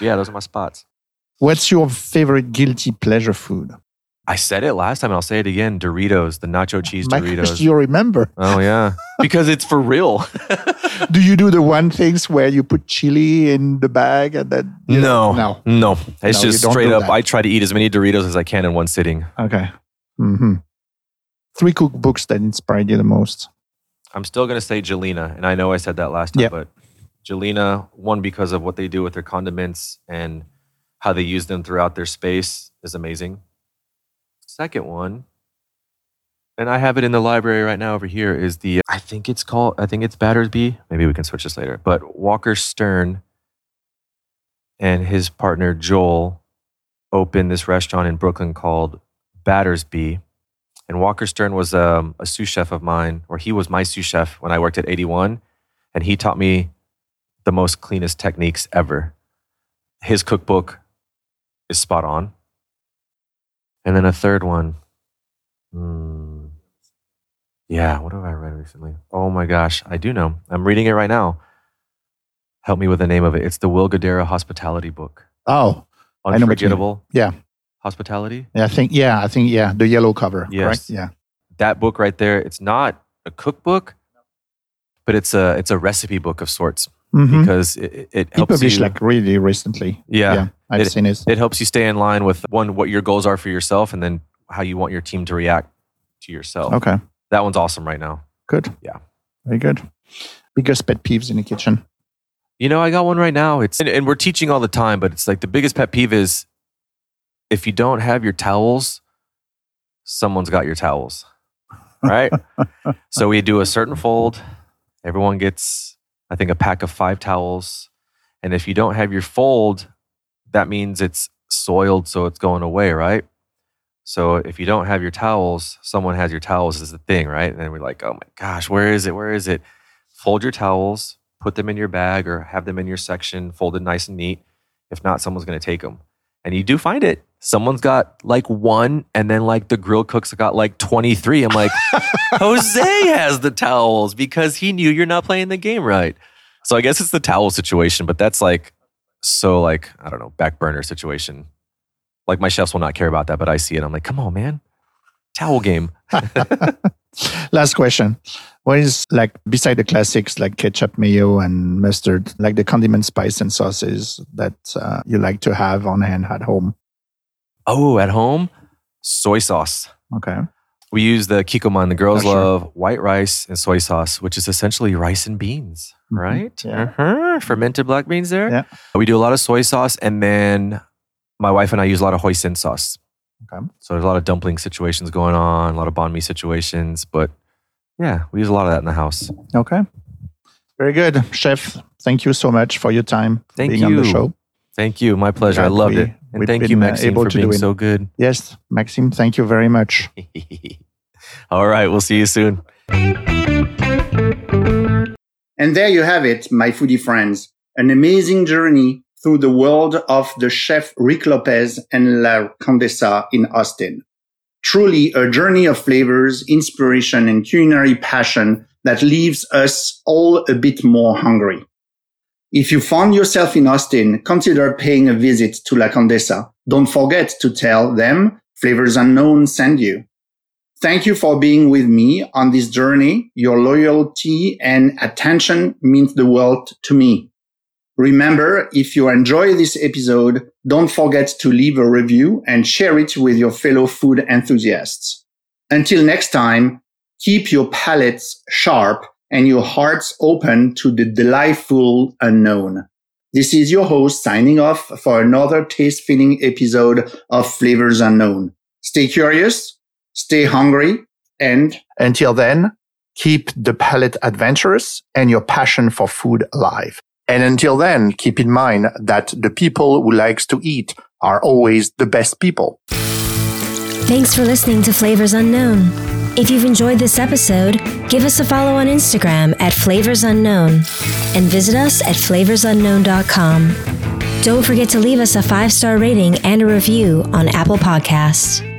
Yeah, those are my spots. What's your favorite guilty pleasure food? I said it last time and I'll say it again. Doritos, the nacho cheese My Doritos. Gosh, you remember? Oh yeah. because it's for real. do you do the one things where you put chili in the bag and then No. No. No. It's no, just straight up. That. I try to eat as many Doritos as I can in one sitting. Okay. Mm-hmm. Three cookbooks that inspired you the most. I'm still going to say Gjelina, and I know I said that last time, yep. but Gjelina, one because of what they do with their condiments and how they use them throughout their space is amazing. Second one, and I have it in the library right now over here, is the, I think it's called, I think it's Battersby. Maybe we can switch this later. But Walker Stern and his partner Joel opened this restaurant in Brooklyn called Battersby. And Walker Stern was um, a sous chef of mine, or he was my sous chef when I worked at 81. And he taught me the most cleanest techniques ever. His cookbook is spot on. And then a third one. Hmm. yeah, what have I read recently? Oh my gosh, I do know. I'm reading it right now. Help me with the name of it. It's the Will Guidara Hospitality book. Oh, I know what you mean. Unforgettable yeah. Hospitality. Yeah, I think yeah, I think yeah, the yellow cover, Yes. correct? Yeah. That book right there, it's not a cookbook, but it's a it's a recipe book of sorts Mhm. because it, it- it He helps published you like really recently. yeah, I've It- seen it. it helps you stay in line with one what your goals are for yourself and then how you want your team to react to yourself. Okay, That one's awesome right now. good. Yeah. very good. Biggest pet peeves in the kitchen. You know, I got one right now. It's and, and we're teaching all the time, but it's like the biggest pet peeve is if you don't have your towels, someone's got your towels. Right? so we do a certain fold. Everyone gets, I think, a pack of five towels. And if you don't have your fold, that means it's soiled, so it's going away, right? So if you don't have your towels, someone has your towels is the thing, right? And then we're like, oh my gosh, where is it? Where is it? Fold your towels, put them in your bag or have them in your section, folded nice and neat. If not, someone's going to take them. And you do find it. Someone's got like one, and then like the grill cooks got like 23. I'm like, Jose has the towels because he knew you're not playing the game right. So I guess it's the towel situation, but that's like so like, I don't know, back burner situation. Like my chefs will not care about that, but I see it. I'm like, come on, man. Towel game. Last question. What is like beside the classics like ketchup, mayo, and mustard, like the condiment, spice, and sauces that uh, you like to have on hand at home? Oh, at home, soy sauce. Okay. We use the Kikkoman. The girls Oh, sure. love white rice and soy sauce, which is essentially rice and beans, Mhm. right? Yeah. Uh-huh. Fermented black beans there. Yeah. We do a lot of soy sauce, and then my wife and I use a lot of hoisin sauce. Okay. So there's a lot of dumpling situations going on, a lot of banh mi situations, but yeah, we use a lot of that in the house. Okay. Very good, chef. Thank you so much for your time Thank being on the show. Thank you. My pleasure. I loved we- it. And we've thank you, been, uh, Maxime, able for to do being it. so good. Yes, Maxime. Thank you very much. All right. We'll see you soon. And there you have it, my foodie friends. An amazing journey through the world of the chef Rick Lopez and La Condesa in Austin. Truly a journey of flavors, inspiration, and culinary passion that leaves us all a bit more hungry. If you found yourself in Austin, consider paying a visit to La Condesa. Don't forget to tell them Flavors Unknown send you. Thank you for being with me on this journey. Your loyalty and attention means the world to me. Remember, if you enjoy this episode, don't forget to leave a review and share it with your fellow food enthusiasts. Until next time, keep your palates sharp and your hearts open to the delightful unknown. This is your host signing off for another taste filling episode of Flavors Unknown. Stay curious, stay hungry, and Until then, keep the palate adventurous and your passion for food alive. And until then, keep in mind that the people who likes to eat are always the best people. Thanks for listening to Flavors Unknown. If you've enjoyed this episode, give us a follow on Instagram at Flavors Unknown and visit us at flavorsunknown.com. Don't forget to leave us a five star rating and a review on Apple Podcasts.